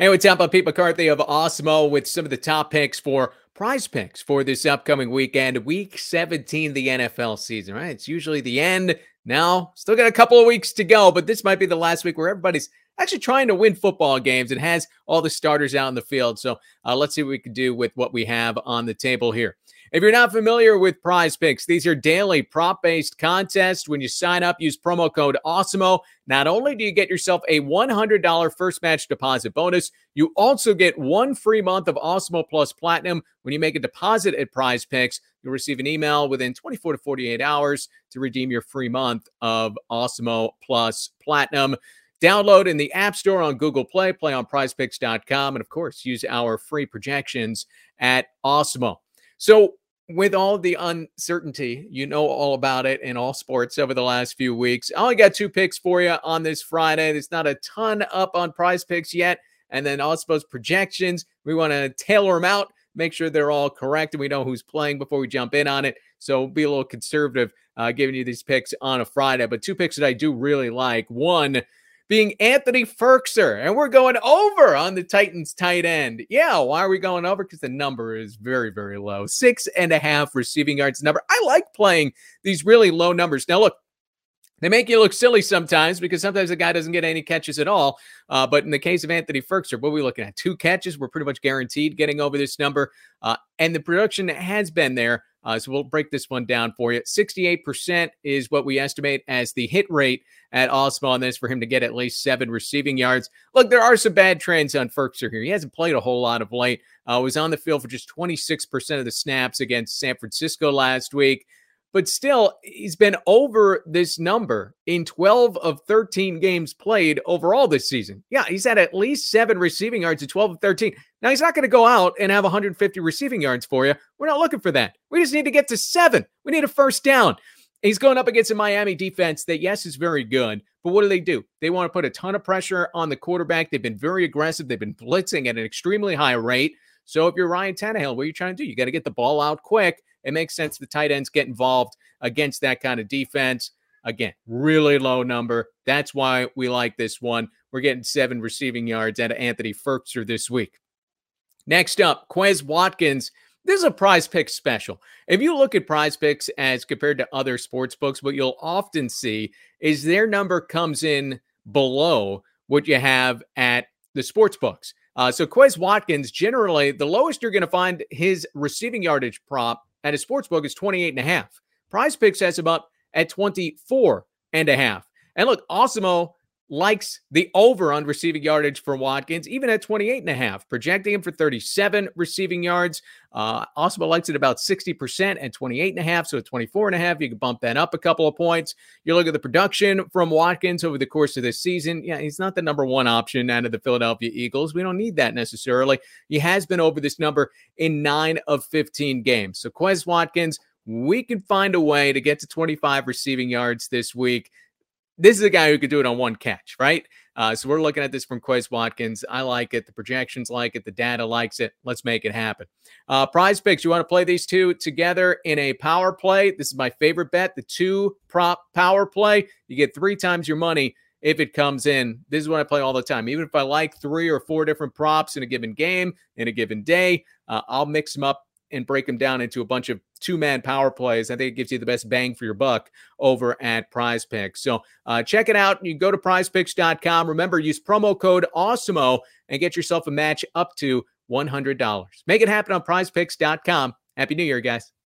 Hey, what's up? I'm Pete McCarthy of Awesemo with some of the top picks for PrizePicks for this upcoming weekend, week 17, the NFL season, right? It's usually the end. Now, still got a couple of weeks to go, but this might be the last week where everybody's actually trying to win football games and has all the starters out in the field. So uh, let's see what we can do with what we have on the table here. If you're not familiar with PrizePicks, these are daily prop based contests. When you sign up, use promo code AWESEMO. Not only do you get yourself a $100 first match deposit bonus, you also get one free month of Awesemo Plus Platinum when you make a deposit at PrizePicks. You'll receive an email within 24 to 48 hours to redeem your free month of Awesemo Plus Platinum. Download in the App Store on Google Play, play on prizepicks.com, and of course, use our free projections at Awesemo. So, with all the uncertainty, you know all about it in all sports over the last few weeks. I only got two picks for you on this Friday. There's not a ton up on PrizePicks yet. And then Awesemo's projections, we want to tailor them out, make sure they're all correct and we know who's playing before we jump in on it. So be a little conservative uh, giving you these picks on a Friday. But two picks that I do really like. One, being Anthony Firkser. And we're going over on the Titans tight end. Yeah, why are we going over? Because the number is very, very low. Six and a half receiving yards number. I like playing these really low numbers. Now, look, they make you look silly sometimes because sometimes the guy doesn't get any catches at all. Uh, but in the case of Anthony Firkser, what are we looking at? Two catches. We're pretty much guaranteed getting over this number. Uh, and the production has been there. Uh, so we'll break this one down for you. 68% is what we estimate as the hit rate at Awesemo on this for him to get at least seven receiving yards. Look, there are some bad trends on Firkser here. He hasn't played a whole lot of late. Uh, was on the field for just 26% of the snaps against San Francisco last week but still, he's been over this number in 12 of 13 games played overall this season. Yeah, he's had at least seven receiving yards in 12 of 13. Now, he's not going to go out and have 150 receiving yards for you. We're not looking for that. We just need to get to seven. We need a first down. He's going up against a Miami defense that, yes, is very good, but what do they do? They want to put a ton of pressure on the quarterback. They've been very aggressive. They've been blitzing at an extremely high rate. So if you're Ryan Tannehill, what are you trying to do? You got to get the ball out quick it makes sense the tight ends get involved against that kind of defense. Again, really low number. That's why we like this one. We're getting seven receiving yards out of Anthony Firkser this week. Next up, Quez Watkins. This is a prize pick special. If you look at PrizePicks as compared to other sports books, what you'll often see is their number comes in below what you have at the sports books. Uh, so Quez Watkins, generally, the lowest you're going to find his receiving yardage prop at his sports book is 28 and a half. PrizePicks has him up at 24 and a half. And look, Awesemo likes the over on receiving yardage for Watkins, even at 28 and a half, projecting him for 37 receiving yards. Uh, Awesemo likes it about 60% and 28 and a half. So at 24 and a half, you can bump that up a couple of points. You look at the production from Watkins over the course of this season. Yeah, he's not the number one option out of the Philadelphia Eagles. We don't need that necessarily. He has been over this number in nine of 15 games. So Quez Watkins, we can find a way to get to 25 receiving yards this week this is a guy who could do it on one catch, right? Uh, so we're looking at this from Quez Watkins. I like it. The projections like it. The data likes it. Let's make it happen. Uh, PrizePicks. You want to play these two together in a power play? This is my favorite bet. The two prop power play. You get three times your money if it comes in. This is what I play all the time. Even if I like three or four different props in a given game, in a given day, uh, I'll mix them up and break them down into a bunch of two man power plays. I think it gives you the best bang for your buck over at PrizePicks. So uh, check it out. You go to prizepicks.com. Remember, use promo code AWESEMO and get yourself a match up to $100. Make it happen on prizepicks.com. Happy New Year, guys.